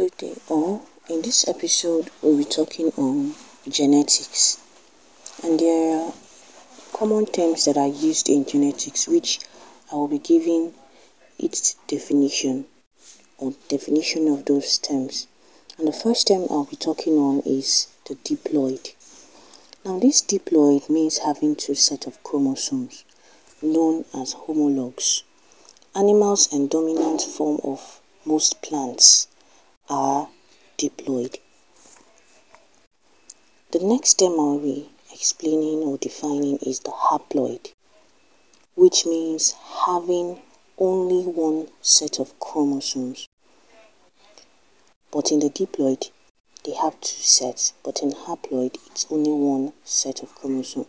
Good day all. In this episode, we'll be talking on genetics. And there are common terms that are used in genetics which I will be giving its definition or definition of those terms. And the first term I'll be talking on is the diploid. Now this diploid means having two sets of chromosomes known as homologs. Animals and dominant form of most plants are diploid. The next term I'll be explaining or defining is the haploid, which means having only one set of chromosomes. But in the diploid, they have two sets, but in haploid, it's only one set of chromosomes.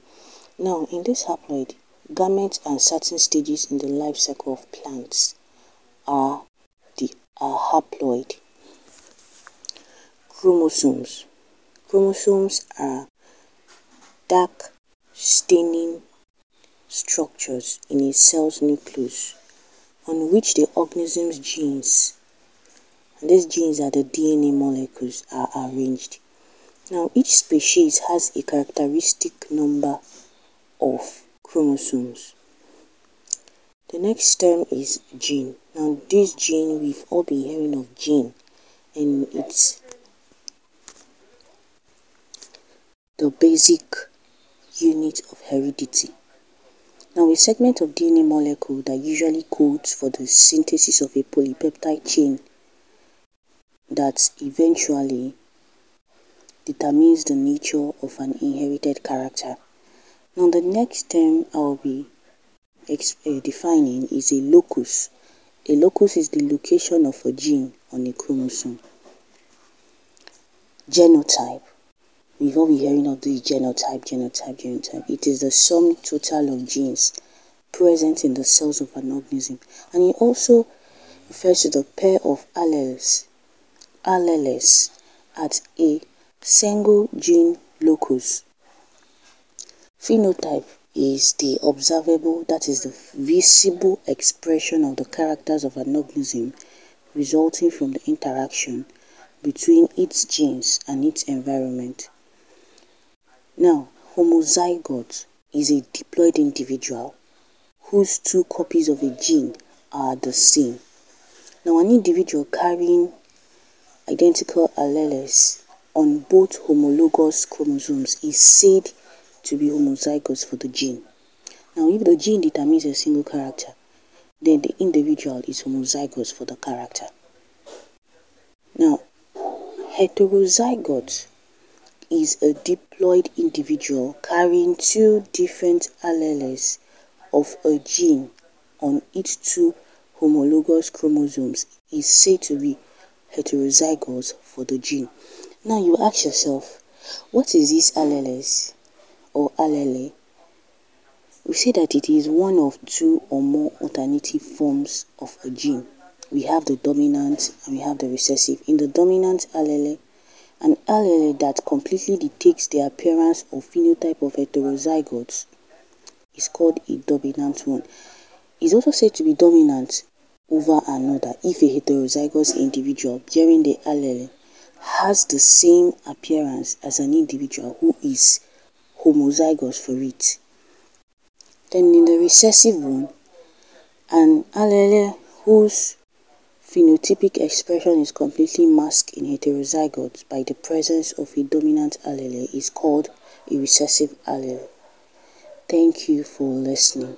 Now, in this haploid, gametes and certain stages in the life cycle of plants are the are haploid chromosomes. Chromosomes are dark staining structures in a cell's nucleus on which the organism's genes, and these genes are the DNA molecules, are arranged. Now, each species has a characteristic number of chromosomes. The next term is gene. Now, this gene, we've all been hearing of gene, and it's the basic unit of heredity. Now, a segment of DNA molecule that usually codes for the synthesis of a polypeptide chain that eventually determines the nature of an inherited character. Now, the next term I'll be uh, defining is a locus. A locus is the location of a gene on a chromosome. Genotype We've all been hearing of the genotype, genotype, genotype. It is the sum total of genes present in the cells of an organism. And it also refers to the pair of alleles, alleles at a single gene locus. Phenotype is the observable, that is the visible expression of the characters of an organism resulting from the interaction between its genes and its environment. Now, homozygote is a diploid individual whose two copies of a gene are the same. Now, an individual carrying identical alleles on both homologous chromosomes is said to be homozygous for the gene. Now, if the gene determines a single character, then the individual is homozygous for the character. Now, heterozygote is a diploid individual carrying two different alleles of a gene on its two homologous chromosomes is said to be heterozygous for the gene. Now you ask yourself, what is this alleles or allele? We say that it is one of two or more alternative forms of a gene. We have the dominant and we have the recessive. In the dominant allele, an allele that completely dictates the appearance or phenotype of heterozygotes is called a dominant one. It's also said to be dominant over another if a heterozygous individual bearing the allele has the same appearance as an individual who is homozygous for it. Then in the recessive one, an allele whose Phenotypic expression is completely masked in heterozygotes by the presence of a dominant allele is called a recessive allele. Thank you for listening.